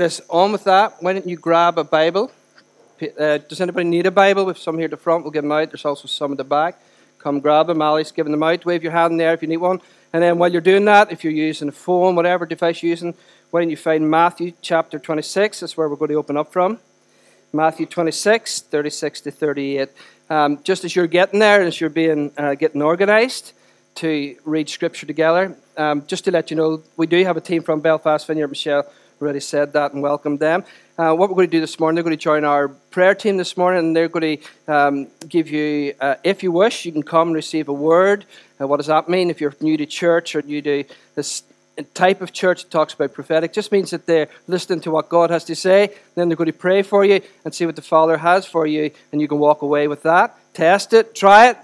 This on with that. Why don't you grab a Bible? Uh, does anybody need a Bible? Have some here at the front. We'll give them out. There's also some at the back. Come grab them. Ali's giving them out. Wave your hand in there if you need one. And then while you're doing that, if you're using a phone, whatever device you're using, why don't you find Matthew chapter 26? That's where we're going to open up from. Matthew 26, 36 to 38. Um, just as you're getting there, as you're being uh, getting organized to read scripture together, um, just to let you know, we do have a team from Belfast Vineyard. Michelle already said that and welcomed them. Uh, what we're going to do this morning, they're going to join our prayer team this morning, and they're going to um, give you, uh, if you wish, you can come and receive a word. Uh, what does that mean? If you're new to church or new to this type of church that talks about prophetic just means that they're listening to what God has to say. Then they're going to pray for you and see what the Father has for you, and you can walk away with that. Test it, try it,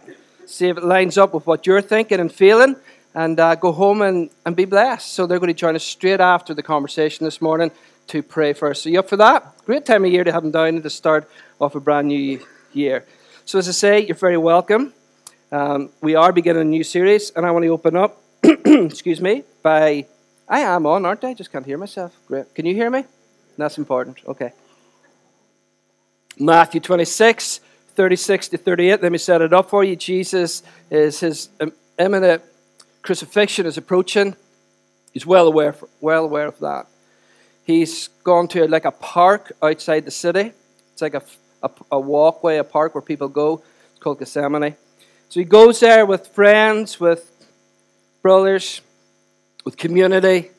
see if it lines up with what you're thinking and feeling, and uh, go home and, and be blessed. So they're going to join us straight after the conversation this morning to pray first. So you up for that? Great time of year to have them down at the start of a brand new year. So as I say, you're very welcome. Um, we are beginning a new series, and I want to open up excuse me, by I am on, aren't I? Just can't hear myself. Great. Can you hear me? That's important. Okay. Matthew 26, 36 to 38. Let me set it up for you. Jesus is his imminent crucifixion is approaching. He's well aware, well aware of that. He's gone to like a park outside the city. It's like a, a, a walkway, a park where people go. It's called Gethsemane. So he goes there with friends, with brothers, with community.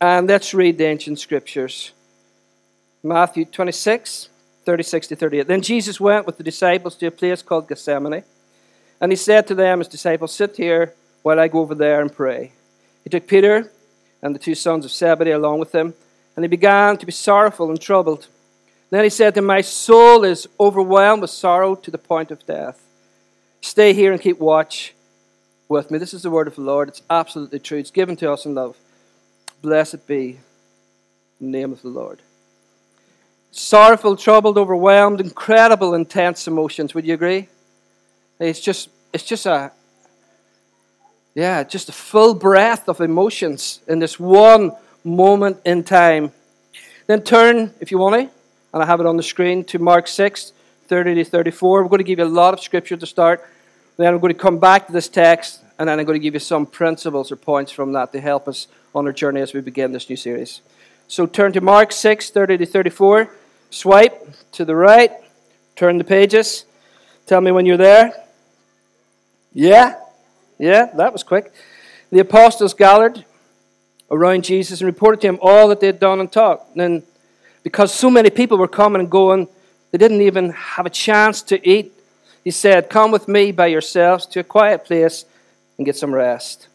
And let's read the ancient scriptures. Matthew 26, 36 to 38. Then Jesus went with the disciples to a place called Gethsemane. And he said to them, his disciples, Sit here while I go over there and pray. He took Peter and the two sons of Zebedee along with him, and he began to be sorrowful and troubled. Then he said to him, My soul is overwhelmed with sorrow to the point of death. Stay here and keep watch with me. This is the word of the Lord. It's absolutely true. It's given to us in love. Blessed be the name of the Lord. Sorrowful, troubled, overwhelmed, incredible, intense emotions. Would you agree? It's just, it's just a, yeah, just a full breath of emotions in this one moment in time. Then turn, if you want to, and I have it on the screen, to Mark 6, 30 to 34. We're going to give you a lot of scripture to start. Then I'm going to come back to this text, and then I'm going to give you some principles or points from that to help us on our journey as we begin this new series. So turn to Mark 6, 30 to 34. Swipe to the right. Turn the pages. Tell me when you're there. Yeah? Yeah, that was quick. The apostles gathered around Jesus and reported to him all that they had done and taught. And then, because so many people were coming and going, they didn't even have a chance to eat he said, Come with me by yourselves to a quiet place and get some rest.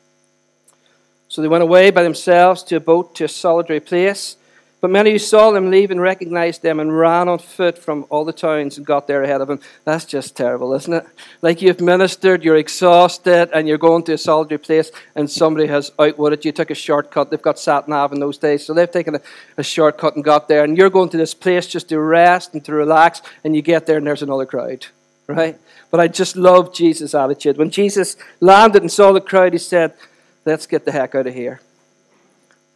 So they went away by themselves to a boat to a solitary place. But many who saw them leave and recognized them and ran on foot from all the towns and got there ahead of them. That's just terrible, isn't it? Like you've ministered, you're exhausted, and you're going to a solitary place, and somebody has outwitted you, took a shortcut. They've got sat nav in those days, so they've taken a, a shortcut and got there. And you're going to this place just to rest and to relax, and you get there, and there's another crowd right? But I just love Jesus' attitude. When Jesus landed and saw the crowd, he said, Let's get the heck out of here.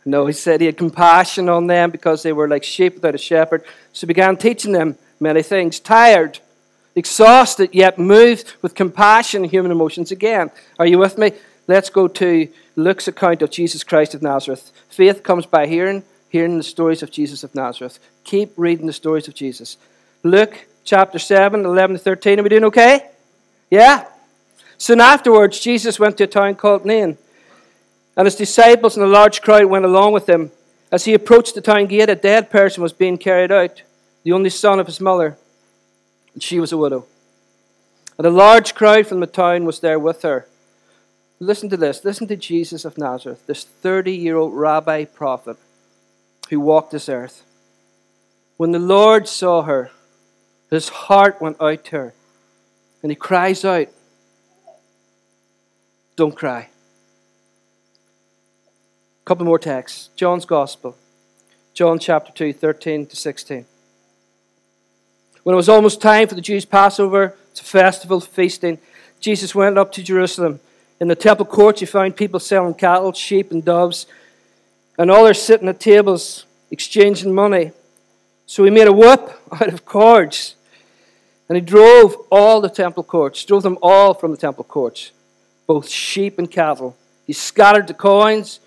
No, he said he had compassion on them because they were like sheep without a shepherd. So he began teaching them many things. Tired, exhausted, yet moved with compassion and human emotions again. Are you with me? Let's go to Luke's account of Jesus Christ of Nazareth. Faith comes by hearing, hearing the stories of Jesus of Nazareth. Keep reading the stories of Jesus. Luke chapter 7, 11 to 13. Are we doing okay? Yeah? Soon afterwards, Jesus went to a town called Nain, and his disciples and a large crowd went along with him. As he approached the town gate, a dead person was being carried out, the only son of his mother, and she was a widow. And a large crowd from the town was there with her. Listen to this. Listen to Jesus of Nazareth, this 30 year old rabbi prophet who walked this earth. When the Lord saw her, his heart went out to her. And he cries out, Don't cry. Couple more texts. John's Gospel, John chapter 2, 13 to 16. When it was almost time for the Jews' Passover, it's a festival, feasting, Jesus went up to Jerusalem. In the temple courts, he found people selling cattle, sheep, and doves, and all are sitting at tables exchanging money. So he made a whip out of cords. And he drove all the temple courts, drove them all from the temple courts, both sheep and cattle. He scattered the coins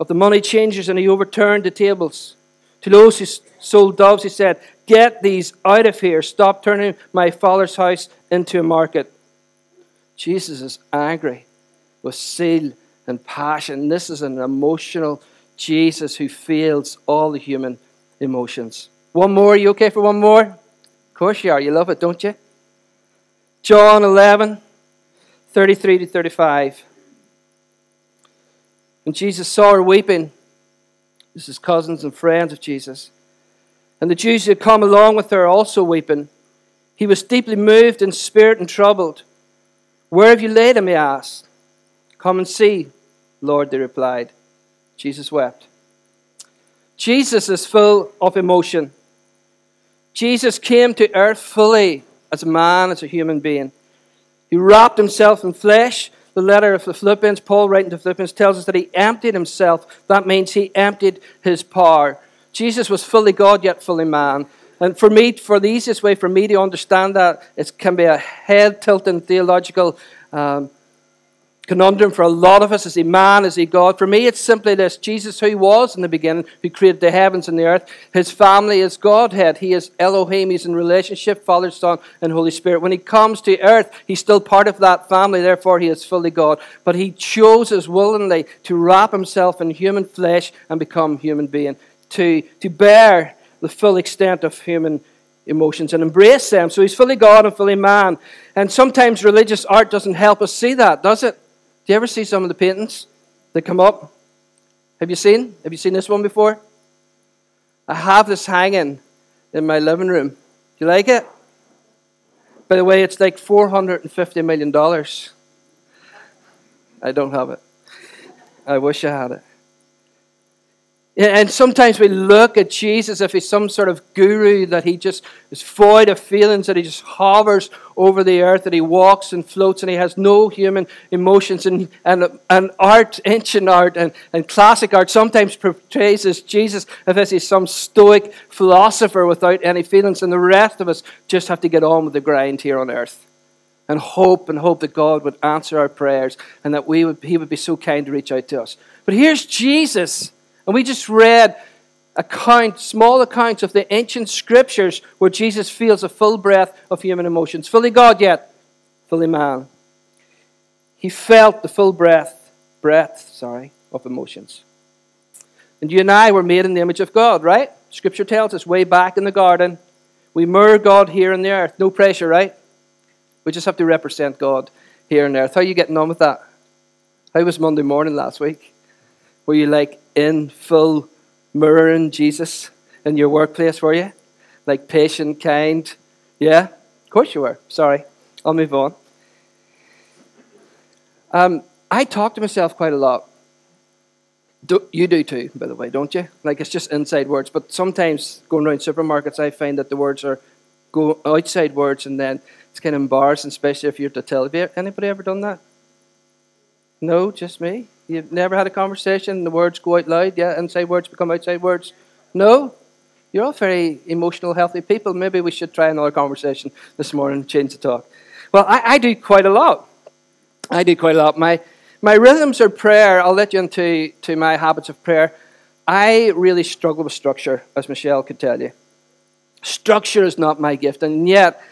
of the money changers and he overturned the tables. To those who sold doves, he said, Get these out of here. Stop turning my father's house into a market. Jesus is angry with zeal and passion. This is an emotional Jesus who feels all the human emotions. One more, are you okay for one more? Of course you are. You love it, don't you? John 11, 33 to 35. When Jesus saw her weeping, this is cousins and friends of Jesus, and the Jews who had come along with her also weeping, he was deeply moved in spirit and troubled. Where have you laid him? he asked. Come and see, Lord, they replied. Jesus wept. Jesus is full of emotion. Jesus came to earth fully as a man, as a human being. He wrapped himself in flesh. The letter of the Philippians, Paul writing to Philippians, tells us that he emptied himself. That means he emptied his power. Jesus was fully God, yet fully man. And for me, for the easiest way for me to understand that, it can be a head tilting theological um, conundrum for a lot of us. Is he man? Is he God? For me, it's simply this Jesus, who was in the beginning, who created the heavens and the earth, his family is Godhead. He is Elohim. He's in relationship, Father, Son, and Holy Spirit. When he comes to earth, he's still part of that family. Therefore, he is fully God. But he chooses willingly to wrap himself in human flesh and become human being, to, to bear the full extent of human emotions and embrace them. So he's fully God and fully man. And sometimes religious art doesn't help us see that, does it? You ever see some of the paintings that come up? Have you seen? Have you seen this one before? I have this hanging in my living room. Do you like it? By the way, it's like $450 million. I don't have it. I wish I had it. And sometimes we look at Jesus if he's some sort of guru, that he just is void of feelings, that he just hovers over the earth, that he walks and floats, and he has no human emotions. And, and, and art, ancient art, and, and classic art sometimes portrays as Jesus as if he's some stoic philosopher without any feelings, and the rest of us just have to get on with the grind here on earth. And hope and hope that God would answer our prayers and that we would, He would be so kind to reach out to us. But here's Jesus and we just read account, small accounts of the ancient scriptures where Jesus feels a full breath of human emotions, fully God yet fully man. He felt the full breath, breath, sorry, of emotions. And you and I were made in the image of God, right? Scripture tells us way back in the garden, we mirror God here on the earth. No pressure, right? We just have to represent God here on earth. How are you getting on with that? How was Monday morning last week? Were you like in full mirroring Jesus in your workplace, were you? Like patient, kind? Yeah? Of course you were. Sorry. I'll move on. Um, I talk to myself quite a lot. Do, you do too, by the way, don't you? Like it's just inside words. But sometimes going around supermarkets, I find that the words are go outside words, and then it's kind of embarrassing, especially if you're to tell. Have anybody ever done that? No, just me. You've never had a conversation, the words go out loud, yeah, inside words become outside words? No? You're all very emotional, healthy people. Maybe we should try another conversation this morning, change the talk. Well, I, I do quite a lot. I do quite a lot. My, my rhythms of prayer, I'll let you into to my habits of prayer. I really struggle with structure, as Michelle could tell you. Structure is not my gift, and yet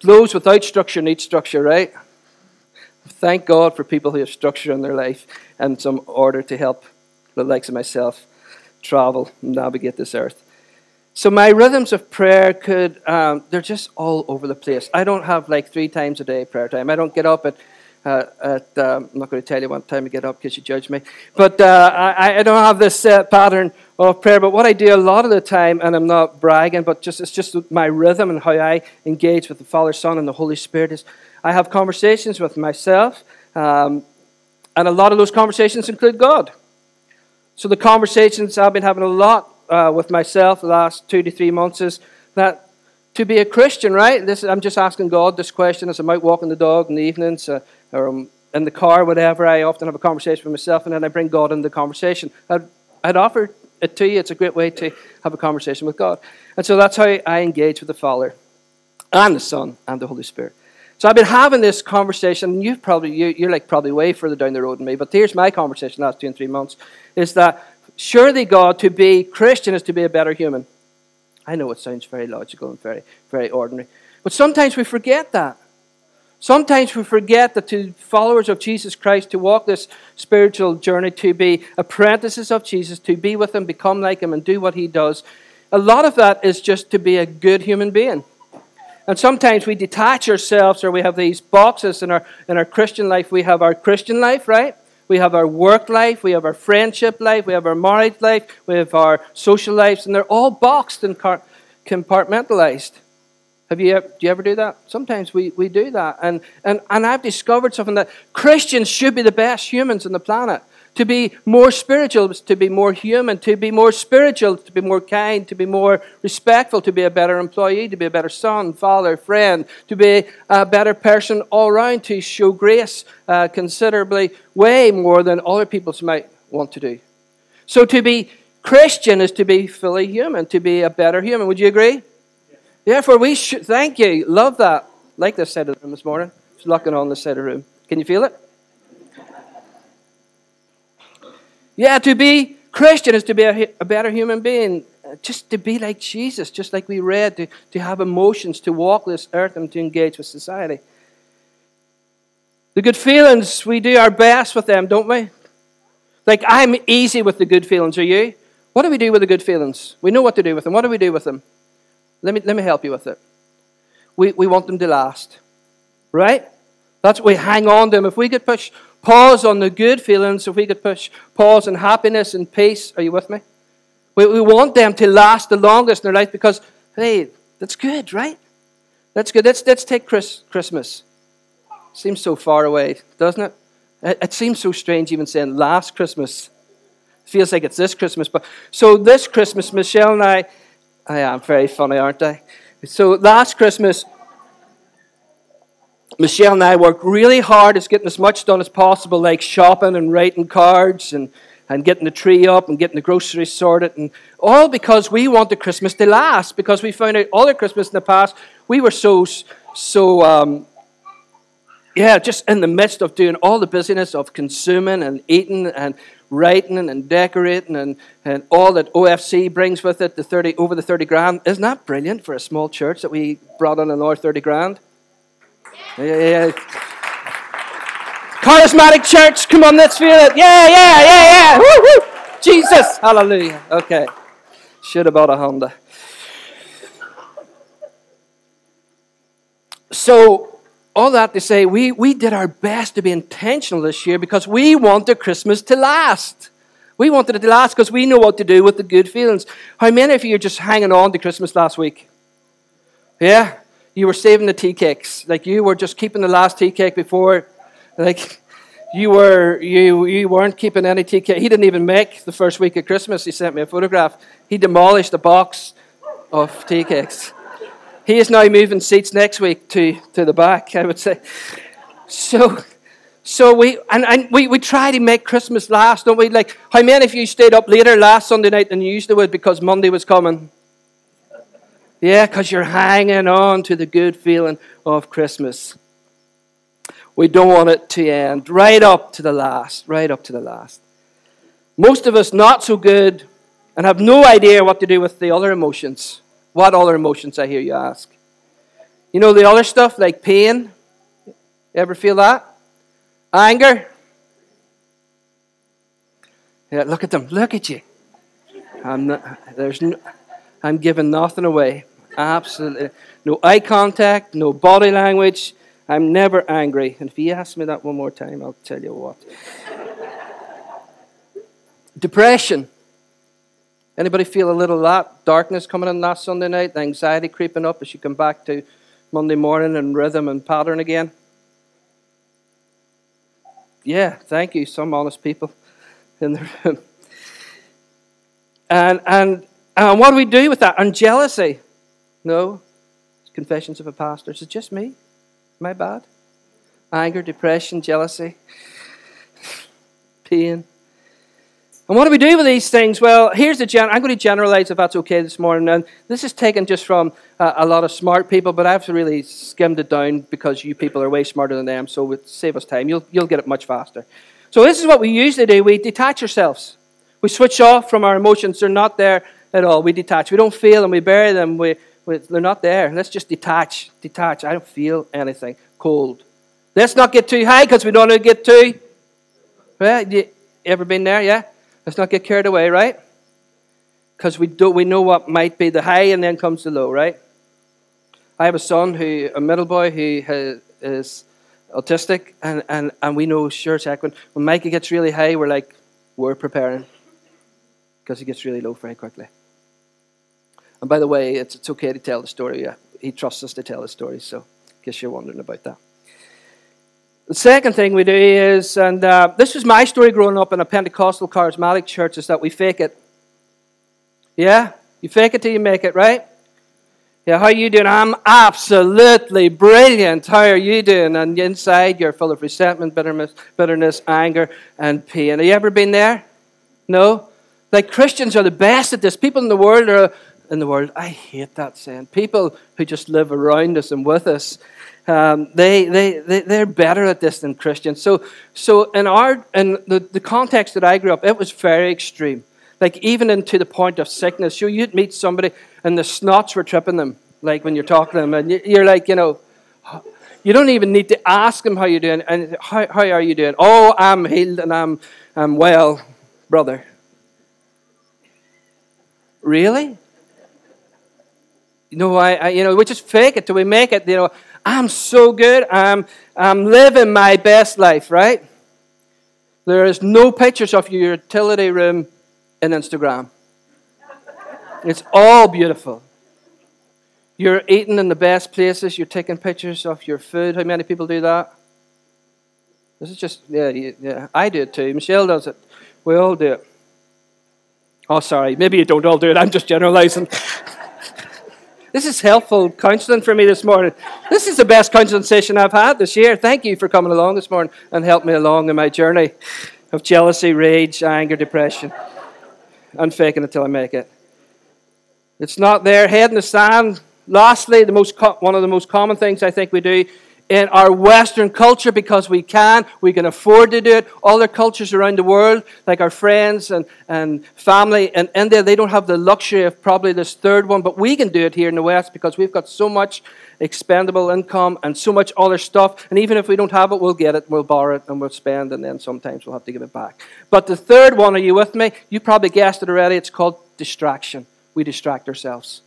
those without structure need structure, right? Thank God for people who have structure in their life and some order to help the likes of myself travel and navigate this earth. So my rhythms of prayer could, um, they're just all over the place. I don't have like three times a day prayer time. I don't get up at, uh, at um, I'm not going to tell you what time I get up because you judge me. But uh, I, I, don't have this set pattern of prayer. But what I do a lot of the time, and I'm not bragging, but just it's just my rhythm and how I engage with the Father, Son, and the Holy Spirit is I have conversations with myself, um, and a lot of those conversations include God. So the conversations I've been having a lot uh, with myself the last two to three months is that to be a Christian, right? This, I'm just asking God this question as I'm out walking the dog in the evenings uh, or I'm in the car, whatever. I often have a conversation with myself, and then I bring God into the conversation. I'd, I'd offer it to you. It's a great way to have a conversation with God. And so that's how I engage with the Father and the Son and the Holy Spirit. So I've been having this conversation, and you've probably you, are like probably way further down the road than me. But here's my conversation last two and three months: is that surely God to be Christian is to be a better human. I know it sounds very logical and very very ordinary, but sometimes we forget that. Sometimes we forget that to followers of Jesus Christ, to walk this spiritual journey, to be apprentices of Jesus, to be with Him, become like Him, and do what He does, a lot of that is just to be a good human being. And sometimes we detach ourselves or we have these boxes in our, in our Christian life. We have our Christian life, right? We have our work life, we have our friendship life, we have our marriage life, we have our social lives, and they're all boxed and compartmentalized. Have you, do you ever do that? Sometimes we, we do that. And, and, and I've discovered something that Christians should be the best humans on the planet. To be more spiritual to be more human, to be more spiritual, to be more kind, to be more respectful, to be a better employee, to be a better son, father, friend, to be a better person all around, to show grace uh, considerably, way more than other people might want to do. So to be Christian is to be fully human, to be a better human. Would you agree? Therefore, we should, thank you, love that. Like this side of the room this morning. It's looking on the side of the room. Can you feel it? Yeah, to be Christian is to be a, a better human being. Uh, just to be like Jesus, just like we read, to, to have emotions, to walk this earth and to engage with society. The good feelings, we do our best with them, don't we? Like, I'm easy with the good feelings, are you? What do we do with the good feelings? We know what to do with them. What do we do with them? Let me, let me help you with it. We, we want them to last, right? That's we hang on to them. If we could push pause on the good feelings, if we could push pause on happiness and peace, are you with me? We, we want them to last the longest in their life because, hey, that's good, right? That's good. Let's, let's take Chris, Christmas. Seems so far away, doesn't it? it? It seems so strange even saying last Christmas. feels like it's this Christmas. But so this Christmas, Michelle and I I am very funny, aren't I? So last Christmas, Michelle and I worked really hard at getting as much done as possible, like shopping and writing cards and, and getting the tree up and getting the groceries sorted, and all because we wanted Christmas to last. Because we found out other Christmas in the past, we were so so um, yeah, just in the midst of doing all the busyness of consuming and eating and writing and decorating and, and all that OFC brings with it, the 30, over the 30 grand. Isn't that brilliant for a small church that we brought on another 30 grand? Yeah, yeah, yeah. Charismatic church, come on, let's feel it. Yeah, yeah, yeah, yeah. Woo, woo. Jesus, hallelujah. Okay. Should have bought a Honda. So, all that to say, we, we did our best to be intentional this year because we wanted Christmas to last. We wanted it to last because we know what to do with the good feelings. How many of you are just hanging on to Christmas last week? Yeah? You were saving the tea cakes. Like you were just keeping the last tea cake before. Like you were you you weren't keeping any tea cake. He didn't even make the first week of Christmas. He sent me a photograph. He demolished the box of tea cakes. He is now moving seats next week to, to the back, I would say. So, so we and, and we, we try to make Christmas last, don't we? Like, how many of you stayed up later last Sunday night than you usually would because Monday was coming? Yeah, because you're hanging on to the good feeling of Christmas. We don't want it to end right up to the last, right up to the last. Most of us not so good and have no idea what to do with the other emotions. What other emotions, I hear you ask? You know the other stuff like pain? You ever feel that? Anger? Yeah, look at them. Look at you. I'm not, there's no, I'm giving nothing away. Absolutely. No eye contact, no body language. I'm never angry. And if you ask me that one more time, I'll tell you what. Depression. Anybody feel a little that darkness coming in last Sunday night, the anxiety creeping up as you come back to Monday morning and rhythm and pattern again? Yeah, thank you, some honest people in the room. And and and what do we do with that? And jealousy? No. Confessions of a pastor. Is it just me? My bad? Anger, depression, jealousy, pain. And what do we do with these things? Well, here's the gen- I'm going to generalize if that's okay this morning. And this is taken just from uh, a lot of smart people, but I've really skimmed it down because you people are way smarter than them, so it save us time. You'll, you'll get it much faster. So this is what we usually do. We detach ourselves. We switch off from our emotions. They're not there at all. We detach. We don't feel them. We bury them. We, we, they're not there. Let's just detach. Detach. I don't feel anything. Cold. Let's not get too high because we don't want to get too. Right? You ever been there? Yeah? Let's not get carried away, right? Because we, do, we know what might be the high and then comes the low, right? I have a son, who a middle boy, who has, is autistic, and, and, and we know, sure, check, when, when Micah gets really high, we're like, we're preparing. Because he gets really low very quickly. And by the way, it's, it's okay to tell the story. Yeah. He trusts us to tell the story, so in case you're wondering about that. The second thing we do is, and uh, this was my story growing up in a Pentecostal charismatic church, is that we fake it. Yeah? You fake it till you make it, right? Yeah, how are you doing? I'm absolutely brilliant. How are you doing? And inside you're full of resentment, bitterness, bitterness, anger, and pain. Have you ever been there? No? Like Christians are the best at this. People in the world are in the world. I hate that saying. People who just live around us and with us um, they, they, they, they're better at this than Christians. So, so in, our, in the, the context that I grew up, it was very extreme. Like, even into the point of sickness. So, you'd meet somebody and the snots were tripping them, like when you're talking to them. And you're like, you know, you don't even need to ask them how you're doing. And how, how are you doing? Oh, I'm healed and I'm, I'm well, brother. Really? Know, I, I, you know, we just fake it till we make it. You know, I'm so good. I'm, I'm living my best life, right? There is no pictures of your utility room in Instagram. It's all beautiful. You're eating in the best places. You're taking pictures of your food. How many people do that? This is just, yeah, yeah. I do it too. Michelle does it. We all do it. Oh, sorry. Maybe you don't all do it. I'm just generalizing. This is helpful counseling for me this morning. This is the best counseling session I've had this year. Thank you for coming along this morning and helping me along in my journey of jealousy, rage, anger, depression, and faking it till I make it. It's not there. Head in the sand. Lastly, the most co- one of the most common things I think we do in our Western culture because we can, we can afford to do it. Other cultures around the world, like our friends and, and family in India, they don't have the luxury of probably this third one, but we can do it here in the West because we've got so much expendable income and so much other stuff. And even if we don't have it, we'll get it, we'll borrow it, and we'll spend, and then sometimes we'll have to give it back. But the third one, are you with me? You probably guessed it already. It's called distraction. We distract ourselves.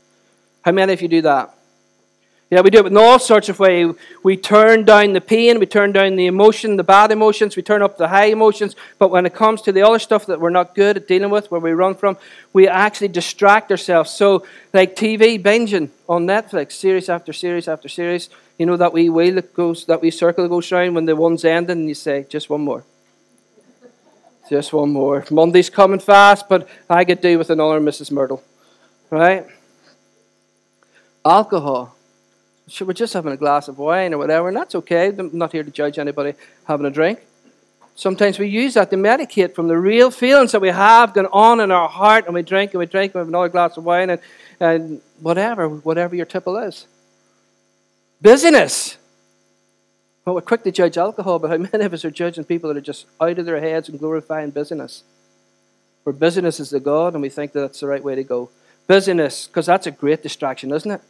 How many of you do that? Yeah, we do it in all sorts of ways. We turn down the pain, we turn down the emotion, the bad emotions, we turn up the high emotions. But when it comes to the other stuff that we're not good at dealing with, where we run from, we actually distract ourselves. So, like TV binging on Netflix, series after series after series, you know that wee wheel that goes, that wee circle that goes round when the one's ending, and you say, just one more. Just one more. Monday's coming fast, but I could do with another Mrs. Myrtle. Right? Alcohol we're just having a glass of wine or whatever, and that's okay. I'm not here to judge anybody having a drink. Sometimes we use that to medicate from the real feelings that we have going on in our heart, and we drink and we drink and we have another glass of wine and, and whatever, whatever your tipple is. Busyness. Well, we're quick to judge alcohol, but how many of us are judging people that are just out of their heads and glorifying busyness? Where busyness is the God, and we think that that's the right way to go. Busyness, because that's a great distraction, isn't it?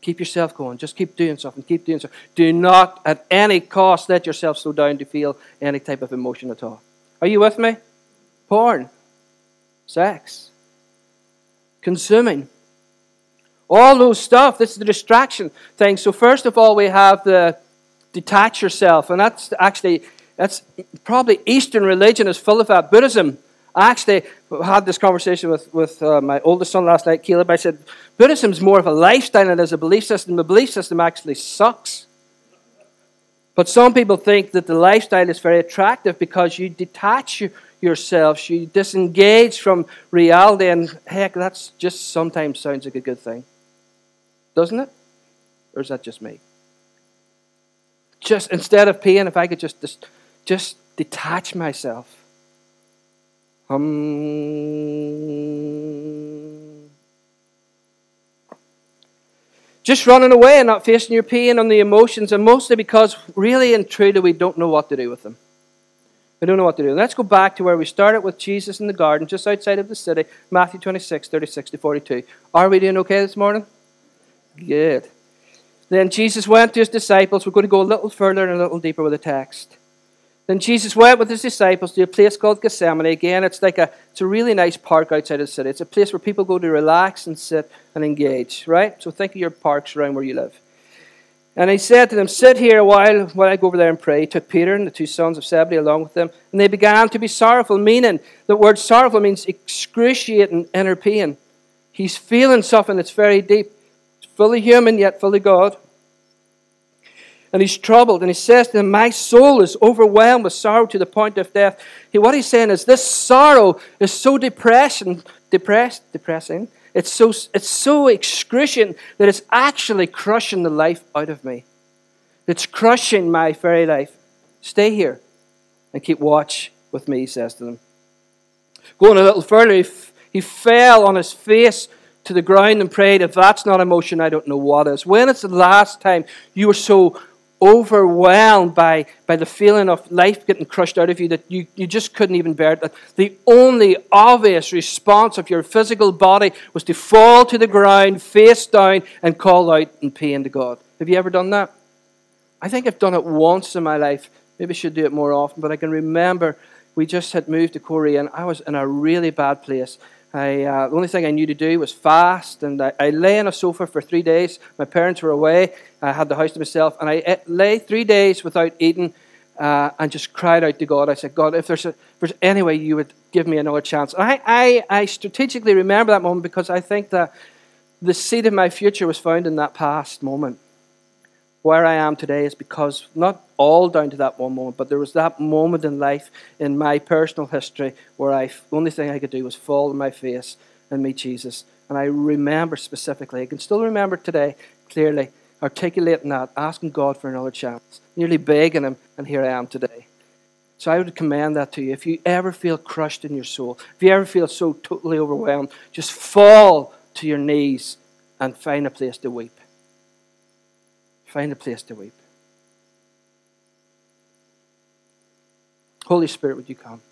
Keep yourself going. Just keep doing something. Keep doing something. Do not, at any cost, let yourself slow down to feel any type of emotion at all. Are you with me? Porn, sex, consuming, all those stuff. This is the distraction thing. So first of all, we have the detach yourself, and that's actually that's probably Eastern religion is full of that. Buddhism I actually had this conversation with, with uh, my oldest son last night, Caleb. I said, Buddhism is more of a lifestyle than it is a belief system. The belief system actually sucks. But some people think that the lifestyle is very attractive because you detach yourself, you disengage from reality, and heck, that's just sometimes sounds like a good thing. Doesn't it? Or is that just me? Just instead of pain, if I could just, just, just detach myself Um, just running away and not facing your pain and the emotions, and mostly because really and truly we don't know what to do with them. We don't know what to do. Let's go back to where we started with Jesus in the garden, just outside of the city, Matthew 26, 36 to 42. Are we doing okay this morning? Good. Then Jesus went to his disciples. We're going to go a little further and a little deeper with the text. Then Jesus went with his disciples to a place called Gethsemane. Again, it's like a, it's a really nice park outside of the city. It's a place where people go to relax and sit and engage, right? So think of your parks around where you live. And he said to them, Sit here a while while I go over there and pray. He took Peter and the two sons of Zebedee along with them, and they began to be sorrowful, meaning the word sorrowful means excruciating inner pain. He's feeling something that's very deep. It's fully human, yet fully God and he's troubled. And he says to them, My soul is overwhelmed with sorrow to the point of death. He, what he's saying is, This sorrow is so depression, depressed, depressing. It's so, it's so excruciating that it's actually crushing the life out of me. It's crushing my very life. Stay here and keep watch with me, he says to them. Going a little further, he, f- he fell on his face to the ground and prayed, If that's not emotion, I don't know what is. When it's the last time you were so overwhelmed by, by the feeling of life getting crushed out of you that you, you just couldn't even bear it. That the only obvious response of your physical body was to fall to the ground, face down, and call out in pain to God. Have you ever done that? I think I've done it once in my life. Maybe I should do it more often, but I can remember we just had moved to Korea and I was in a really bad place. I, uh, the only thing I knew to do was fast, and I, I, lay on a sofa for three days. My parents were away. I had the house to myself, and I lay three days without eating uh, and just cried out to God. I said, God, if there's, a, if there's any way you would give me another chance. I, I, I strategically remember that moment because I think that the seed of my future was found in that past moment where I am today is because not all down to that one moment, but there was that moment in life in my personal history where I, only thing I could do was fall on my face and meet Jesus. And I remember specifically, I can still remember today clearly, articulating that, asking God for another chance, nearly begging Him, and here I am today. So I would commend that to you. If you ever feel crushed in your soul, if you ever feel so totally overwhelmed, just fall to your knees and find a place to weep. Find a place to weep. Holy Spirit, would you come?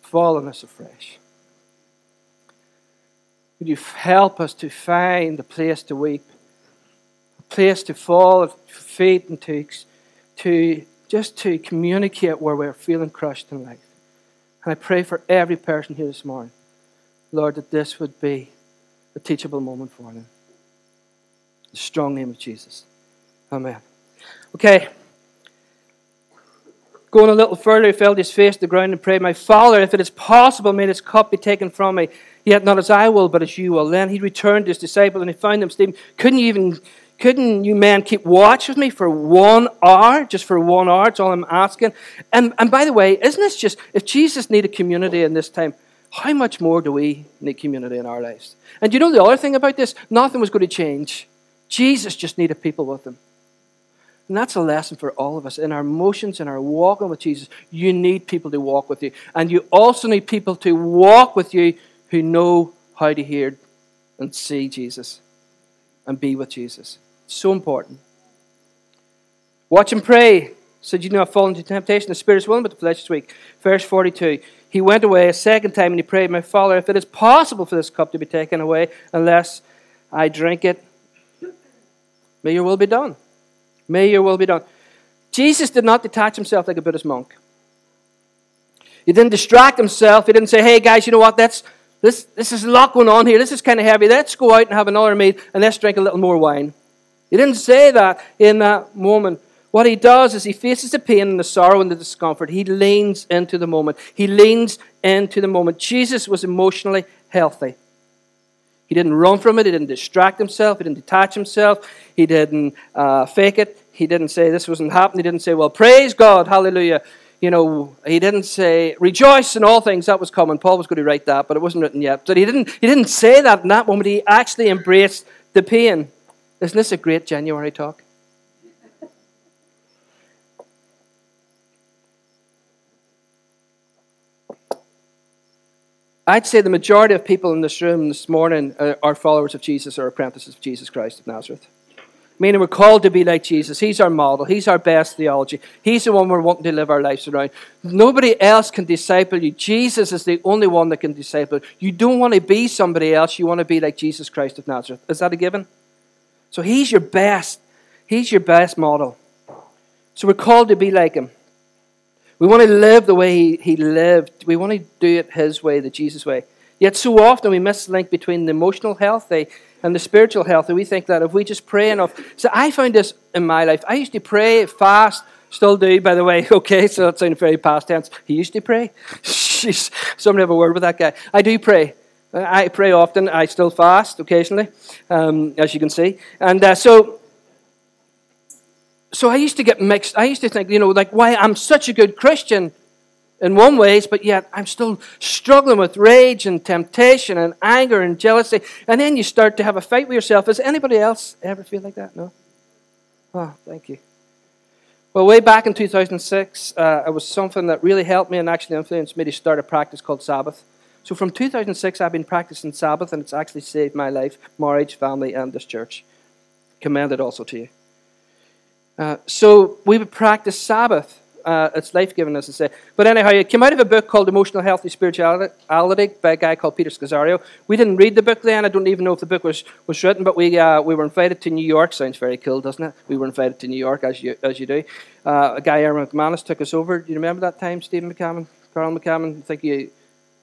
Fall on us afresh. Would you help us to find a place to weep, a place to fall at feet and to, to just to communicate where we're feeling crushed in life. And I pray for every person here this morning, Lord, that this would be a teachable moment for them the strong name of Jesus. Amen. Okay. Going a little further, he fell his face to the ground and prayed, My Father, if it is possible, may this cup be taken from me. Yet not as I will, but as you will. Then he returned to his disciples and he found them sleeping. Couldn't you even couldn't you men keep watch with me for one hour? Just for one hour, that's all I'm asking. And, and by the way, isn't this just, if Jesus needed community in this time, how much more do we need community in our lives? And you know the other thing about this? Nothing was going to change. Jesus just needed people with him. And that's a lesson for all of us. In our emotions, in our walking with Jesus, you need people to walk with you. And you also need people to walk with you who know how to hear and see Jesus and be with Jesus. so important. Watch and pray. Said, You know, I've fallen into temptation. The spirit is willing, but the flesh is weak. Verse 42. He went away a second time and he prayed, My Father, if it is possible for this cup to be taken away, unless I drink it, May your will be done. May your will be done. Jesus did not detach himself like a Buddhist monk. He didn't distract himself. He didn't say, hey, guys, you know what? That's, this, this is a lot going on here. This is kind of heavy. Let's go out and have another meal and let's drink a little more wine. He didn't say that in that moment. What he does is he faces the pain and the sorrow and the discomfort. He leans into the moment. He leans into the moment. Jesus was emotionally healthy. He didn't run from it. He didn't distract himself. He didn't detach himself. He didn't uh, fake it. He didn't say this wasn't happening. He didn't say, well, praise God, hallelujah. You know, he didn't say, rejoice in all things. That was coming. Paul was going to write that, but it wasn't written yet. But he didn't, he didn't say that in that moment. He actually embraced the pain. Isn't this a great January talk? I'd say the majority of people in this room this morning uh, are followers of Jesus or apprentices of Jesus Christ of Nazareth. Meaning we're called to be like Jesus. He's our model. He's our best theology. He's the one we're wanting to live our lives around. Nobody else can disciple you. Jesus is the only one that can disciple you. You don't want to be somebody else. You want to be like Jesus Christ of Nazareth. Is that a given? So he's your best. He's your best model. So we're called to be like him. We want to live the way he, lived. We want to do it his way, the Jesus way. Yet so often we miss the link between the emotional health and the spiritual health. And we think that if we just pray enough. So I found this in my life. I used to pray, fast, still do, by the way. Okay, so that sounded very past tense. He used to pray. Jeez, somebody have a word with that guy. I do pray. I pray often. I still fast occasionally, um, as you can see. And uh, so so I used to get mixed. I used to think, you know, like, why I'm such a good Christian in one ways, but yet I'm still struggling with rage and temptation and anger and jealousy. And then you start to have a fight with yourself. Does anybody else ever feel like that? No? Oh, thank you. Well, way back in 2006, uh, it was something that really helped me and actually influenced me to start a practice called Sabbath. So from 2006, I've been practicing Sabbath, and it's actually saved my life, marriage, family, and this church. Commend it also to you. Uh, so we would practice Sabbath. Uh, it's life giving, as I say. But anyhow, it came out of a book called Emotional Healthy Spirituality by a guy called Peter Scazzero. We didn't read the book then. I don't even know if the book was, was written, but we, uh, we were invited to New York. Sounds very cool, doesn't it? We were invited to New York, as you, as you do. Uh, a guy, Aaron McManus, took us over. Do you remember that time, Stephen McCammon? Carl McCammon? I think you,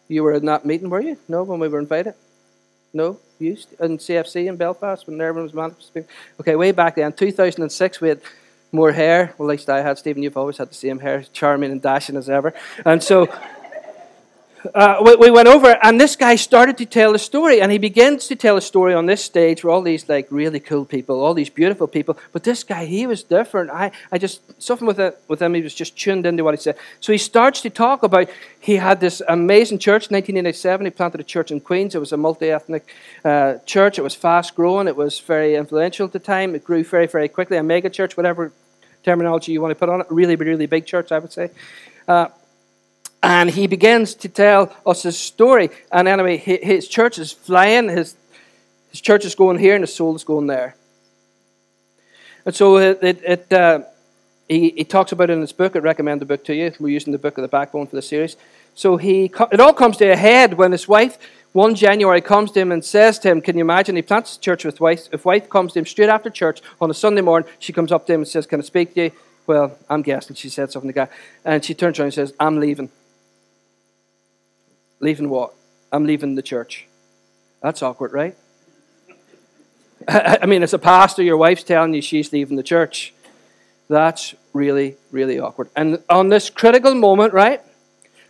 you were in that meeting, were you? No, when we were invited? No? used In CFC in Belfast when everyone was managed Okay, way back then, 2006, we had more hair. Well, at least I had. Stephen, you've always had the same hair, charming and dashing as ever. And so uh, we, we, went over, and this guy started to tell a story, and he begins to tell a story on this stage where all these like really cool people, all these beautiful people. But this guy, he was different. I, I just something with it with him. He was just tuned into what he said. So he starts to talk about he had this amazing church. 1987, he planted a church in Queens. It was a multi-ethnic uh, church. It was fast growing. It was very influential at the time. It grew very very quickly. A mega church, whatever terminology you want to put on it. Really, really big church, I would say. Uh, and he begins to tell us his story. And anyway, his church is flying, his, his church is going here, and his soul is going there. And so it, it, it uh, he, he talks about it in his book. I recommend the book to you. We're using the book of the backbone for the series. So he, it all comes to a head when his wife, one January, comes to him and says to him, Can you imagine? He plants church with wife. If wife comes to him straight after church on a Sunday morning, she comes up to him and says, Can I speak to you? Well, I'm guessing she said something to the guy. And she turns around and says, I'm leaving. Leaving what? I'm leaving the church. That's awkward, right? I mean, as a pastor, your wife's telling you she's leaving the church. That's really, really awkward. And on this critical moment, right?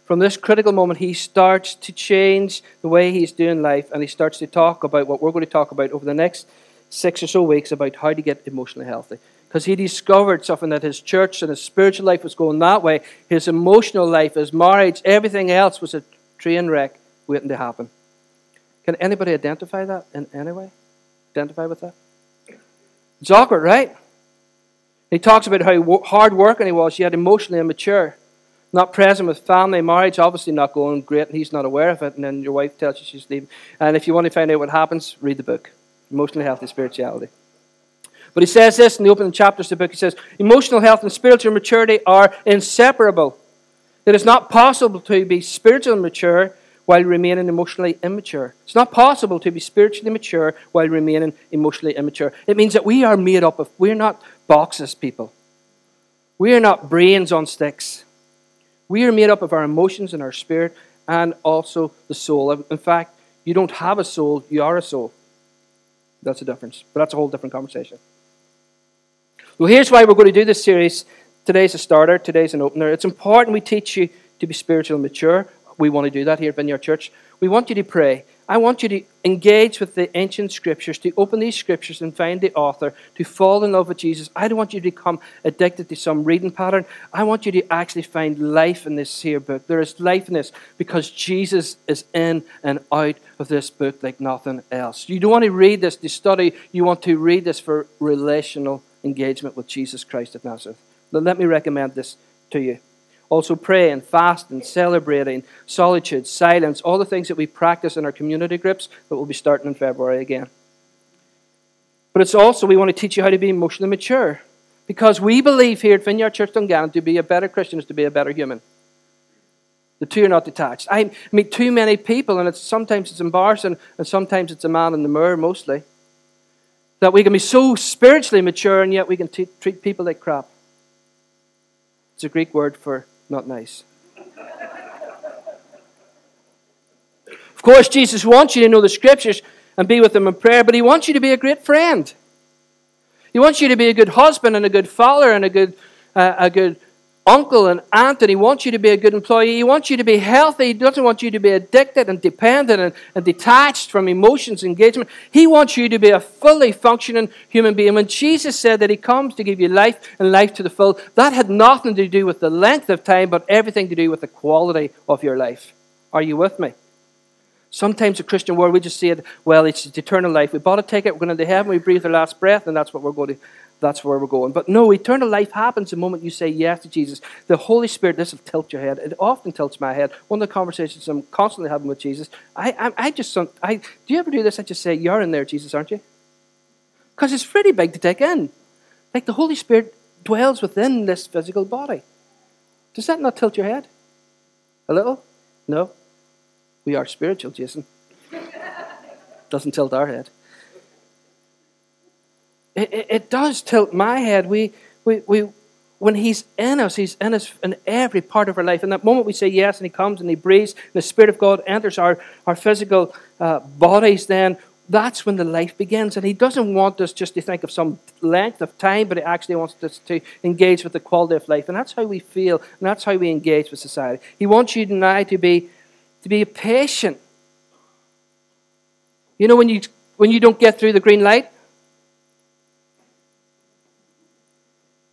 From this critical moment, he starts to change the way he's doing life and he starts to talk about what we're going to talk about over the next six or so weeks about how to get emotionally healthy. Because he discovered something that his church and his spiritual life was going that way, his emotional life, his marriage, everything else was a train wreck waiting to happen. Can anybody identify that in any way? Identify with that? It's awkward, right? He talks about how hard working he was, yet emotionally immature. Not present with family, marriage, obviously not going great, and he's not aware of it. And then your wife tells you she's leaving. And if you want to find out what happens, read the book Emotionally Healthy Spirituality. But he says this in the opening chapters of the book. He says, Emotional health and spiritual maturity are inseparable. It is not possible to be spiritually mature while remaining emotionally immature. It's not possible to be spiritually mature while remaining emotionally immature. It means that we are made up of, we're not boxes, people. We are not brains on sticks. We are made up of our emotions and our spirit and also the soul. In fact, you don't have a soul, you are a soul. That's a difference. But that's a whole different conversation. Well, here's why we're going to do this series Today's a starter, today's an opener. It's important we teach you to be spiritually mature. We want to do that here at Vineyard Church. We want you to pray. I want you to engage with the ancient scriptures, to open these scriptures and find the author, to fall in love with Jesus. I don't want you to become addicted to some reading pattern. I want you to actually find life in this here book. There is life in this because Jesus is in and out of this book like nothing else. You don't want to read this to study, you want to read this for relational engagement with Jesus Christ of Nazareth. Let me recommend this to you. Also, praying, fasting, celebrating, solitude, silence, all the things that we practice in our community groups that will be starting in February again. But it's also, we want to teach you how to be emotionally mature. Because we believe here at Vineyard Church Dungannon to be a better Christian is to be a better human. The two are not detached. I meet too many people, and it's, sometimes it's embarrassing, and sometimes it's a man in the mirror, mostly. That we can be so spiritually mature, and yet we can t- treat people like crap. It's a Greek word for not nice. of course, Jesus wants you to know the scriptures and be with Him in prayer, but He wants you to be a great friend. He wants you to be a good husband and a good father and a good, uh, a good uncle and aunt, and he wants you to be a good employee. He wants you to be healthy. He doesn't want you to be addicted and dependent and, and detached from emotions, engagement. He wants you to be a fully functioning human being. When Jesus said that he comes to give you life and life to the full, that had nothing to do with the length of time, but everything to do with the quality of your life. Are you with me? Sometimes the Christian world, we just say well, it's eternal life. We bought a ticket, we're going to heaven, we breathe our last breath, and that's what we're going to that's where we're going. But no, eternal life happens the moment you say yes to Jesus. The Holy Spirit, this will tilt your head. It often tilts my head. One of the conversations I'm constantly having with Jesus, I, I, I just, I, do you ever do this? I just say, You're in there, Jesus, aren't you? Because it's pretty big to take in. Like the Holy Spirit dwells within this physical body. Does that not tilt your head? A little? No. We are spiritual, Jason. Doesn't tilt our head it, it, it does tilt my head. We, we, we, when He's in us, He's in us in every part of our life. In that moment we say yes, and He comes and He breathes, and the Spirit of God enters our, our physical uh, bodies, then that's when the life begins. And He doesn't want us just to think of some length of time, but He actually wants us to engage with the quality of life. And that's how we feel, and that's how we engage with society. He wants you and I to be, to be patient. You know, when you, when you don't get through the green light,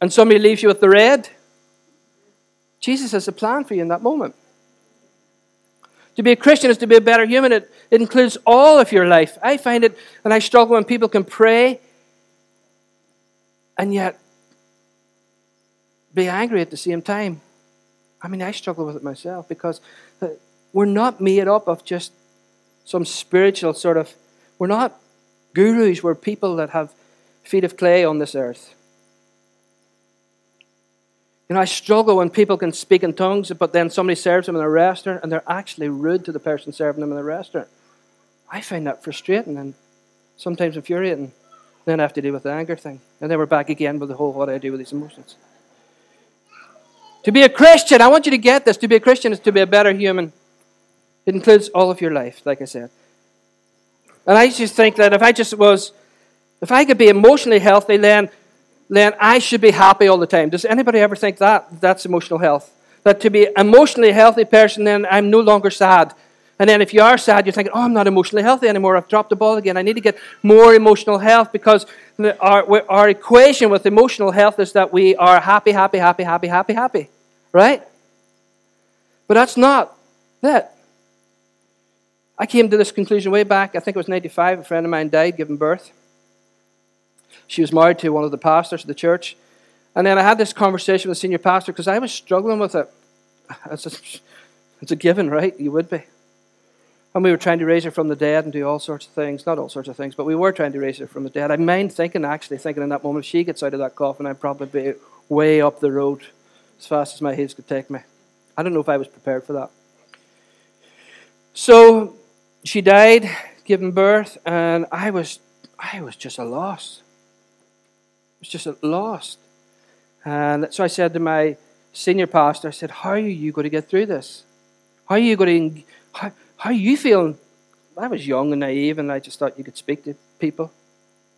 and somebody leaves you with the red, Jesus has a plan for you in that moment. To be a Christian is to be a better human. It, it includes all of your life. I find it, and I struggle when people can pray and yet be angry at the same time. I mean, I struggle with it myself because uh, we're not made up of just some spiritual sort of, we're not gurus, we're people that have feet of clay on this earth. You know, I struggle when people can speak in tongues, but then somebody serves them in a restaurant and they're actually rude to the person serving them in the restaurant. I find that frustrating and sometimes infuriating. Then I have to deal with the anger thing. And then we're back again with the whole what I do with these emotions. To be a Christian, I want you to get this. To be a Christian is to be a better human. It includes all of your life, like I said. And I just think that if I just was, if I could be emotionally healthy, then then I should be happy all the time. Does anybody ever think that? That's emotional health. That to be emotionally healthy person, then I'm no longer sad. And then if you are sad, you're thinking, oh, I'm not emotionally healthy anymore. I've dropped the ball again. I need to get more emotional health because our, our equation with emotional health is that we are happy, happy, happy, happy, happy, happy. Right? But that's not it. I came to this conclusion way back. I think it was 95. A friend of mine died giving birth. She was married to one of the pastors of the church. And then I had this conversation with the senior pastor because I was struggling with it. It's a, it's a given, right? You would be. And we were trying to raise her from the dead and do all sorts of things. Not all sorts of things, but we were trying to raise her from the dead. I mind thinking, actually, thinking in that moment, if she gets out of that coffin, I'd probably be way up the road as fast as my heels could take me. I don't know if I was prepared for that. So she died, giving birth, and I was, I was just a loss was just lost. And so I said to my senior pastor, I said, How are you going to get through this? How are you going to, how, how are you feeling? I was young and naive, and I just thought you could speak to people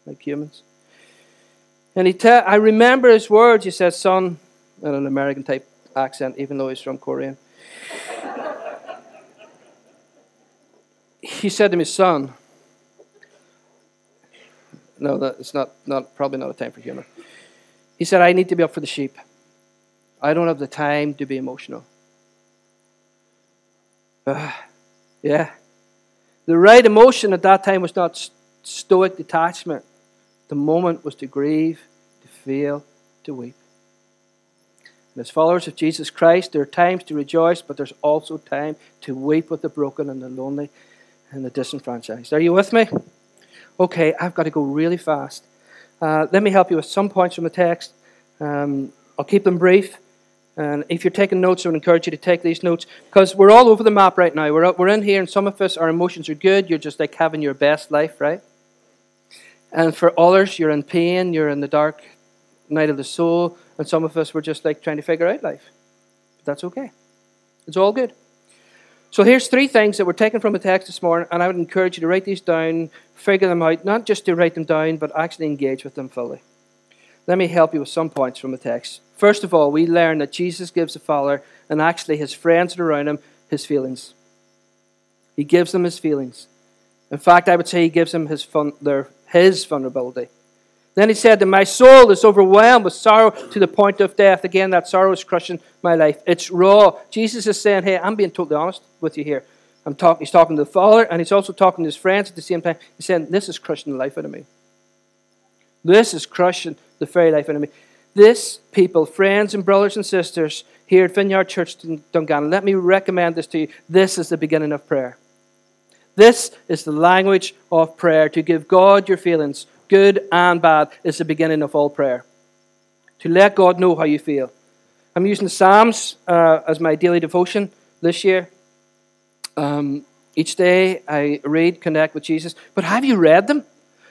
like humans. And he te- I remember his words. He says, Son, in an American type accent, even though he's from Korean. he said to me, Son, no, that, it's not, not, probably not a time for humor. He said, I need to be up for the sheep. I don't have the time to be emotional. Uh, yeah. The right emotion at that time was not stoic detachment. The moment was to grieve, to feel, to weep. And as followers of Jesus Christ, there are times to rejoice, but there's also time to weep with the broken and the lonely and the disenfranchised. Are you with me? Okay, I've got to go really fast. Uh, let me help you with some points from the text. Um, I'll keep them brief. And if you're taking notes, I would encourage you to take these notes because we're all over the map right now. We're, we're in here, and some of us, our emotions are good. You're just like having your best life, right? And for others, you're in pain, you're in the dark night of the soul, and some of us, we're just like trying to figure out life. But that's okay. It's all good. So here's three things that we're taken from the text this morning, and I would encourage you to write these down, figure them out, not just to write them down, but actually engage with them fully. Let me help you with some points from the text. First of all, we learn that Jesus gives the Father and actually his friends around him his feelings. He gives them his feelings. In fact, I would say he gives them his, fun, their, his vulnerability. Then he said that my soul is overwhelmed with sorrow to the point of death. Again, that sorrow is crushing my life. It's raw. Jesus is saying, Hey, I'm being totally honest with you here. I'm talk, he's talking to the Father and he's also talking to his friends at the same time. He's saying, This is crushing the life out of me. This is crushing the very life out of me. This, people, friends and brothers and sisters here at Vineyard Church in Dungannon, let me recommend this to you. This is the beginning of prayer. This is the language of prayer. To give God your feelings, good and bad, is the beginning of all prayer. To let God know how you feel. I'm using Psalms uh, as my daily devotion this year. Um, each day I read, connect with Jesus. But have you read them?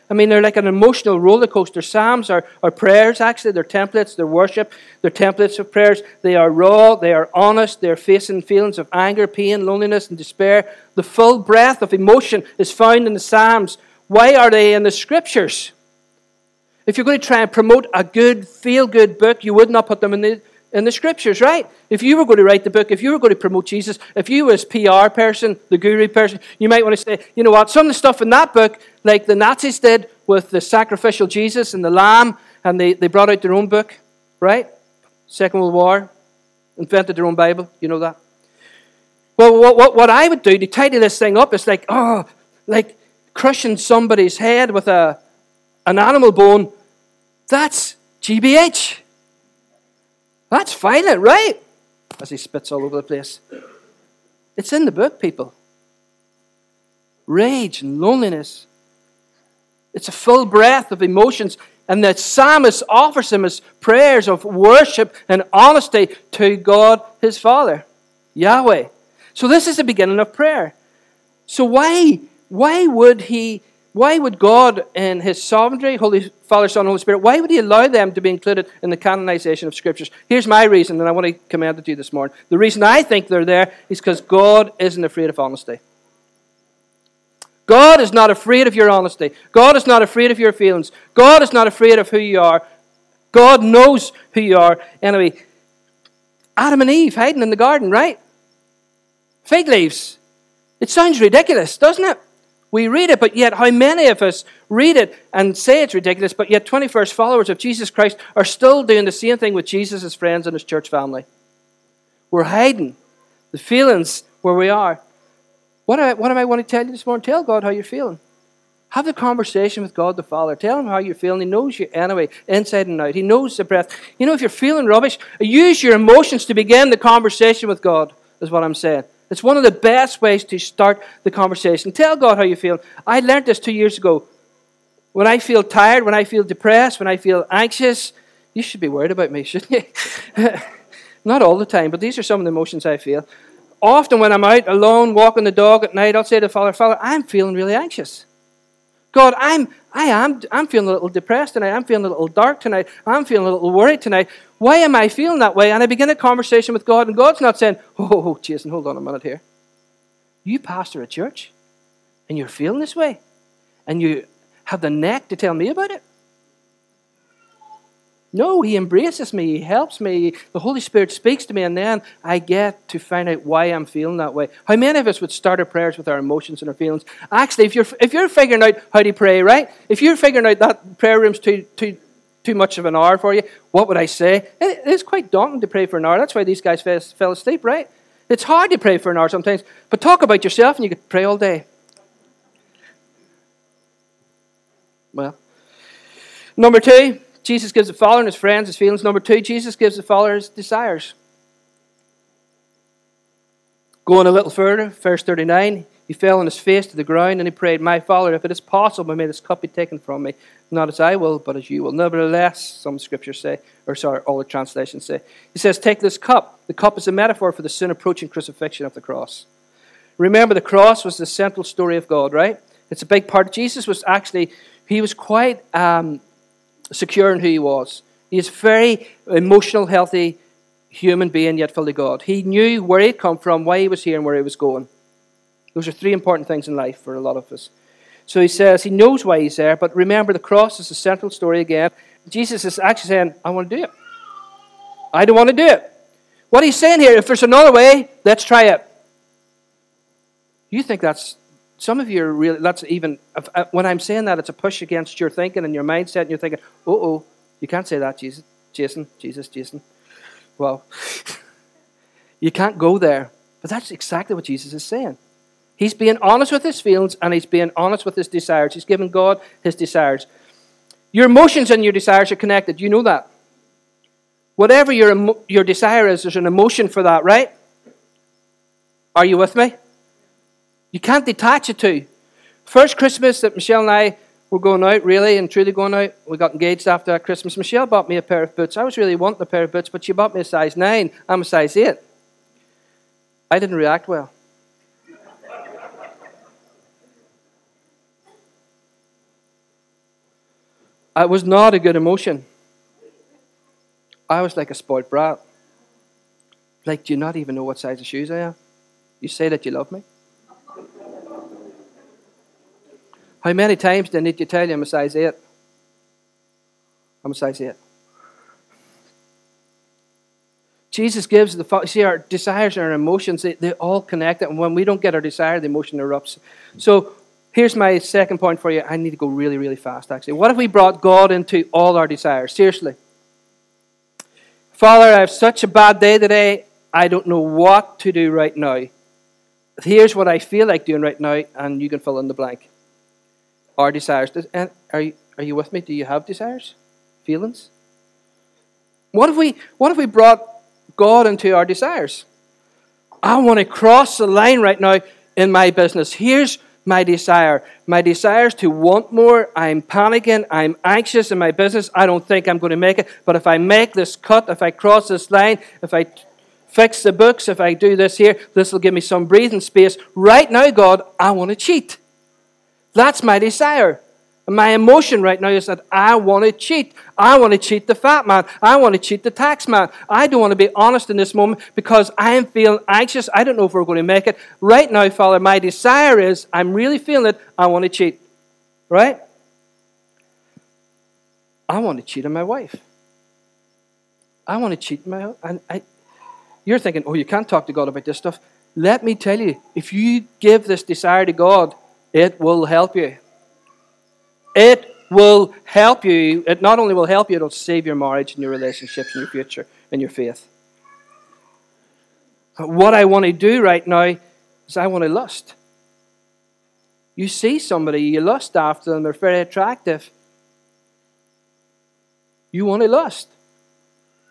I mean, they're like an emotional roller coaster. Psalms are, are prayers, actually. They're templates, they're worship, they're templates of prayers. They are raw, they are honest, they're facing feelings of anger, pain, loneliness, and despair. The full breadth of emotion is found in the Psalms. Why are they in the Scriptures? If you're going to try and promote a good, feel good book, you would not put them in the in the scriptures, right? If you were going to write the book, if you were going to promote Jesus, if you was PR person, the guru person, you might want to say, you know what, some of the stuff in that book, like the Nazis did with the sacrificial Jesus and the lamb, and they, they brought out their own book, right? Second World War, invented their own Bible, you know that. Well, what, what, what I would do to tidy this thing up is like, oh, like crushing somebody's head with a, an animal bone. That's GBH. That's violent, right? As he spits all over the place. It's in the book, people. Rage and loneliness. It's a full breath of emotions. And the psalmist offers him his prayers of worship and honesty to God his Father, Yahweh. So this is the beginning of prayer. So why, why would he why would God, in His sovereignty, Holy Father, Son, Holy Spirit, why would He allow them to be included in the canonization of Scriptures? Here's my reason, and I want to commend it to you this morning. The reason I think they're there is because God isn't afraid of honesty. God is not afraid of your honesty. God is not afraid of your feelings. God is not afraid of who you are. God knows who you are. Anyway, Adam and Eve hiding in the garden, right? Fig leaves. It sounds ridiculous, doesn't it? We read it, but yet how many of us read it and say it's ridiculous, but yet 21st followers of Jesus Christ are still doing the same thing with Jesus' friends and his church family? We're hiding the feelings where we are. What, I, what am I want to tell you this morning? Tell God how you're feeling. Have the conversation with God the Father. Tell him how you're feeling. He knows you anyway, inside and out. He knows the breath. You know, if you're feeling rubbish, use your emotions to begin the conversation with God, is what I'm saying. It's one of the best ways to start the conversation. Tell God how you feel. I learned this two years ago. When I feel tired, when I feel depressed, when I feel anxious, you should be worried about me, shouldn't you? Not all the time, but these are some of the emotions I feel. Often when I'm out alone, walking the dog at night, I'll say to Father, Father, I'm feeling really anxious. God, I'm, I am, I'm feeling a little depressed tonight. I'm feeling a little dark tonight. I'm feeling a little worried tonight. Why am I feeling that way? And I begin a conversation with God, and God's not saying, oh, oh, Jason, hold on a minute here. You pastor a church, and you're feeling this way, and you have the neck to tell me about it. No, he embraces me, he helps me, the Holy Spirit speaks to me, and then I get to find out why I'm feeling that way. How many of us would start our prayers with our emotions and our feelings? Actually, if you're, if you're figuring out how to pray, right? If you're figuring out that prayer room's too, too, too much of an hour for you, what would I say? It is quite daunting to pray for an hour. That's why these guys fell, asleep, right? It's hard to pray for an hour sometimes, but talk about yourself and you could pray all day. Well, number two, Jesus gives the follower and his friends his feelings. Number two, Jesus gives the follower his desires. Going a little further, verse 39, he fell on his face to the ground and he prayed, My Father, if it is possible, may this cup be taken from me. Not as I will, but as you will. Nevertheless, some scriptures say, or sorry, all the translations say, he says, Take this cup. The cup is a metaphor for the soon approaching crucifixion of the cross. Remember, the cross was the central story of God, right? It's a big part. Jesus was actually, he was quite um, secure in who he was. He is very emotional, healthy human being, yet fully God. He knew where he'd come from, why he was here, and where he was going. Those are three important things in life for a lot of us. So he says he knows why he's there, but remember the cross is the central story again. Jesus is actually saying, I want to do it. I don't want to do it. What he's saying here, if there's another way, let's try it. You think that's, some of you are really, that's even, uh, when I'm saying that, it's a push against your thinking and your mindset, and you're thinking, oh, oh, you can't say that, Jesus, Jason, Jesus, Jason. Well, you can't go there. But that's exactly what Jesus is saying. He's being honest with his feelings and he's being honest with his desires. He's giving God his desires. Your emotions and your desires are connected. You know that. Whatever your, your desire is, there's an emotion for that, right? Are you with me? You can't detach it to. First Christmas that Michelle and I were going out, really and truly going out, we got engaged after that Christmas. Michelle bought me a pair of boots. I was really wanting a pair of boots, but she bought me a size 9. I'm a size 8. I didn't react well. It was not a good emotion. I was like a spoiled brat. Like, do you not even know what size of shoes I am? You say that you love me? How many times do I need to tell you I'm a size 8? I'm a size 8. Jesus gives the see our desires and our emotions they, they all connect and when we don't get our desire the emotion erupts. So here's my second point for you. I need to go really really fast actually. What if we brought God into all our desires? Seriously. Father, I have such a bad day today. I don't know what to do right now. Here's what I feel like doing right now and you can fill in the blank our desires. Are you, are you with me? Do you have desires? Feelings? What if we what if we brought God into our desires? I want to cross the line right now in my business. Here's my desire. My desire is to want more. I'm panicking. I'm anxious in my business. I don't think I'm going to make it. But if I make this cut, if I cross this line, if I fix the books, if I do this here, this will give me some breathing space. Right now, God, I want to cheat. That's my desire. And my emotion right now is that I want to cheat. I want to cheat the VAT man. I want to cheat the tax man. I don't want to be honest in this moment because I am feeling anxious. I don't know if we're going to make it. Right now, Father, my desire is I'm really feeling it. I want to cheat. Right? I want to cheat on my wife. I want to cheat my and I you're thinking, oh, you can't talk to God about this stuff. Let me tell you, if you give this desire to God, it will help you. It will help you. It not only will help you, it'll save your marriage and your relationships and your future and your faith. What I want to do right now is I want to lust. You see somebody, you lust after them, they're very attractive. You want to lust.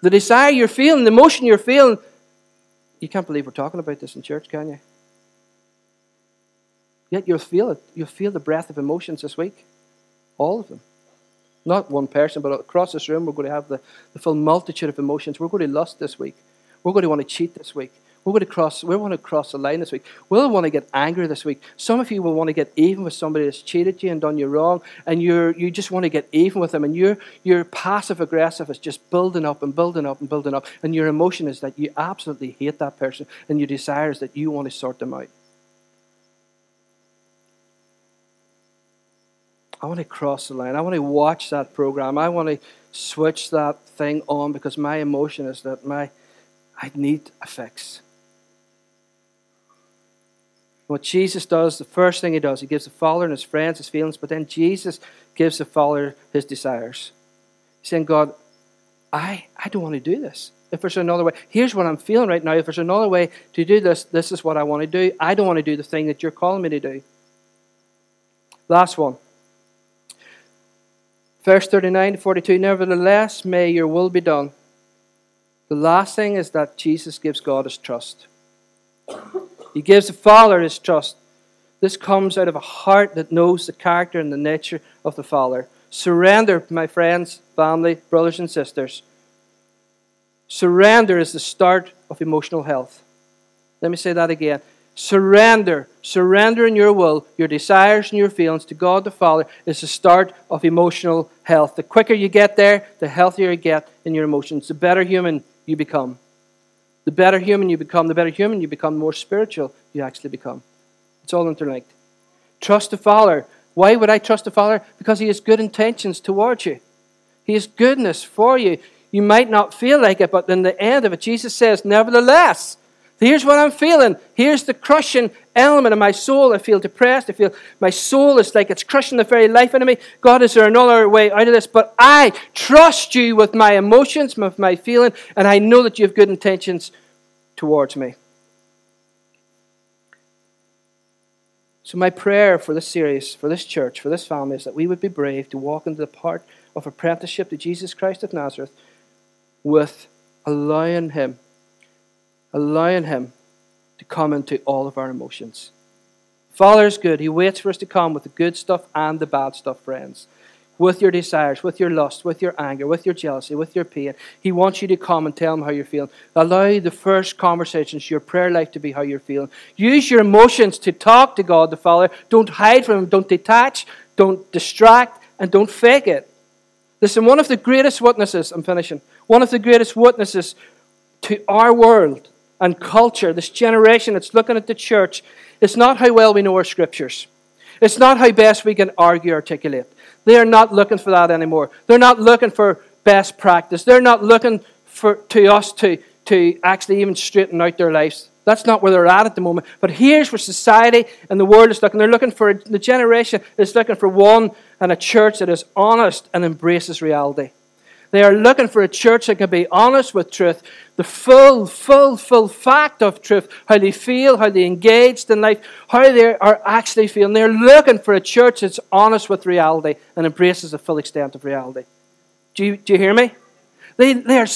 The desire you're feeling, the emotion you're feeling, you can't believe we're talking about this in church, can you? Yet you'll feel it. You'll feel the breath of emotions this week. All of them. Not one person, but across this room, we're going to have the, the full multitude of emotions. We're going to lust this week. We're going to want to cheat this week. We're going to cross, we want to cross the line this week. We'll want to get angry this week. Some of you will want to get even with somebody that's cheated you and done you wrong, and you're, you just want to get even with them, and your, your passive aggressive is just building up and building up and building up, and your emotion is that you absolutely hate that person, and your desire is that you want to sort them out. I want to cross the line. I want to watch that program. I want to switch that thing on because my emotion is that my I need a fix. What Jesus does, the first thing he does, he gives the Father and his friends his feelings, but then Jesus gives the Father his desires. He's saying, God, I, I don't want to do this. If there's another way, here's what I'm feeling right now. If there's another way to do this, this is what I want to do. I don't want to do the thing that you're calling me to do. Last one. Verse 39 to 42 Nevertheless, may your will be done. The last thing is that Jesus gives God his trust. He gives the Father his trust. This comes out of a heart that knows the character and the nature of the Father. Surrender, my friends, family, brothers, and sisters. Surrender is the start of emotional health. Let me say that again. Surrender, surrendering your will, your desires, and your feelings to God the Father is the start of emotional health. The quicker you get there, the healthier you get in your emotions, the better human you become. The better human you become, the better human you become, the more spiritual you actually become. It's all interlinked. Trust the Father. Why would I trust the Father? Because He has good intentions towards you. He has goodness for you. You might not feel like it, but in the end of it, Jesus says, Nevertheless, Here's what I'm feeling. Here's the crushing element of my soul. I feel depressed. I feel my soul is like it's crushing the very life out of me. God, is there another way out of this? But I trust you with my emotions, with my feeling, and I know that you have good intentions towards me. So, my prayer for this series, for this church, for this family, is that we would be brave to walk into the part of apprenticeship to Jesus Christ of Nazareth with allowing Him allowing Him to come into all of our emotions. Father is good. He waits for us to come with the good stuff and the bad stuff, friends. With your desires, with your lust, with your anger, with your jealousy, with your pain. He wants you to come and tell him how you're feeling. Allow the first conversations, your prayer life to be how you're feeling. Use your emotions to talk to God the Father. Don't hide from Him. Don't detach. Don't distract. And don't fake it. Listen, one of the greatest witnesses, I'm finishing, one of the greatest witnesses to our world and culture, this generation that's looking at the church, it's not how well we know our scriptures. It's not how best we can argue, articulate. They are not looking for that anymore. They're not looking for best practice. They're not looking for to us to, to actually even straighten out their lives. That's not where they're at at the moment. But here's where society and the world is looking. They're looking for the generation is looking for one and a church that is honest and embraces reality. They are looking for a church that can be honest with truth, the full, full, full fact of truth, how they feel, how they engaged in life, how they are actually feeling. They're looking for a church that's honest with reality and embraces the full extent of reality. Do you, do you hear me? They, they're,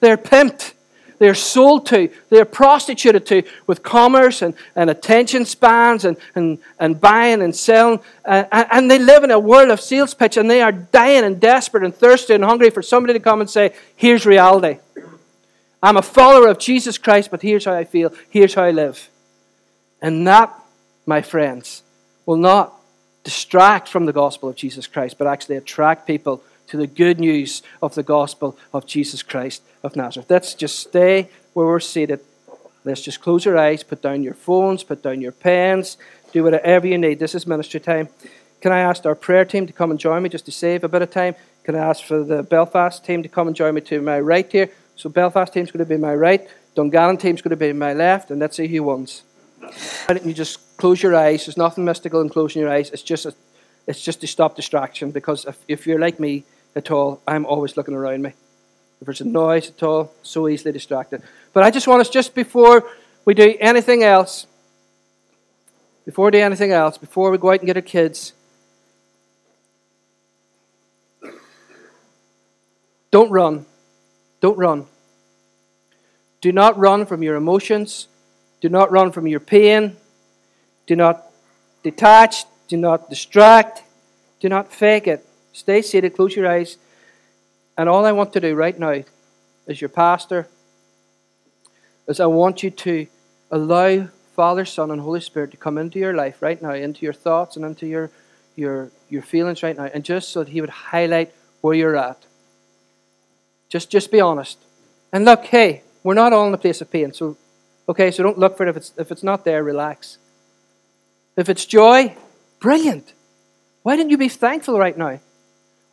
they're pimped. They're sold to, they're prostituted to with commerce and, and attention spans and, and, and buying and selling. Uh, and they live in a world of sales pitch and they are dying and desperate and thirsty and hungry for somebody to come and say, Here's reality. I'm a follower of Jesus Christ, but here's how I feel, here's how I live. And that, my friends, will not distract from the gospel of Jesus Christ, but actually attract people to the good news of the gospel of Jesus Christ of Nazareth. Let's just stay where we're seated. Let's just close your eyes, put down your phones, put down your pens, do whatever you need. This is ministry time. Can I ask our prayer team to come and join me just to save a bit of time? Can I ask for the Belfast team to come and join me to my right here? So Belfast team's going to be my right, Dungannon team's going to be my left, and let's see who wins. Why don't you just close your eyes? There's nothing mystical in closing your eyes. It's just a, it's just to stop distraction because if, if you're like me at all, I'm always looking around me if there's a noise at all, so easily distracted. But I just want us, just before we do anything else, before we do anything else, before we go out and get our kids, don't run. Don't run. Do not run from your emotions. Do not run from your pain. Do not detach. Do not distract. Do not fake it. Stay seated, close your eyes. And all I want to do right now, as your pastor, is I want you to allow Father, Son, and Holy Spirit to come into your life right now, into your thoughts and into your, your, your feelings right now, and just so that He would highlight where you're at. Just, just be honest. And look, hey, we're not all in a place of pain, so okay, so don't look for it. If it's, if it's not there, relax. If it's joy, brilliant. Why didn't you be thankful right now?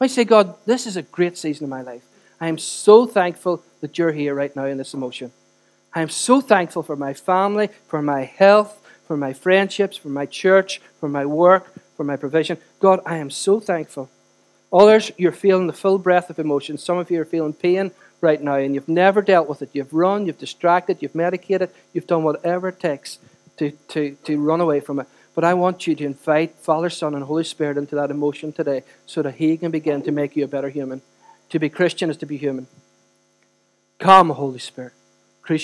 I say, God, this is a great season of my life. I am so thankful that you're here right now in this emotion. I am so thankful for my family, for my health, for my friendships, for my church, for my work, for my provision. God, I am so thankful. Others, you're feeling the full breath of emotion. Some of you are feeling pain right now, and you've never dealt with it. You've run, you've distracted, you've medicated, you've done whatever it takes to, to, to run away from it. But I want you to invite Father, Son, and Holy Spirit into that emotion today so that He can begin to make you a better human. To be Christian is to be human. Come, Holy Spirit.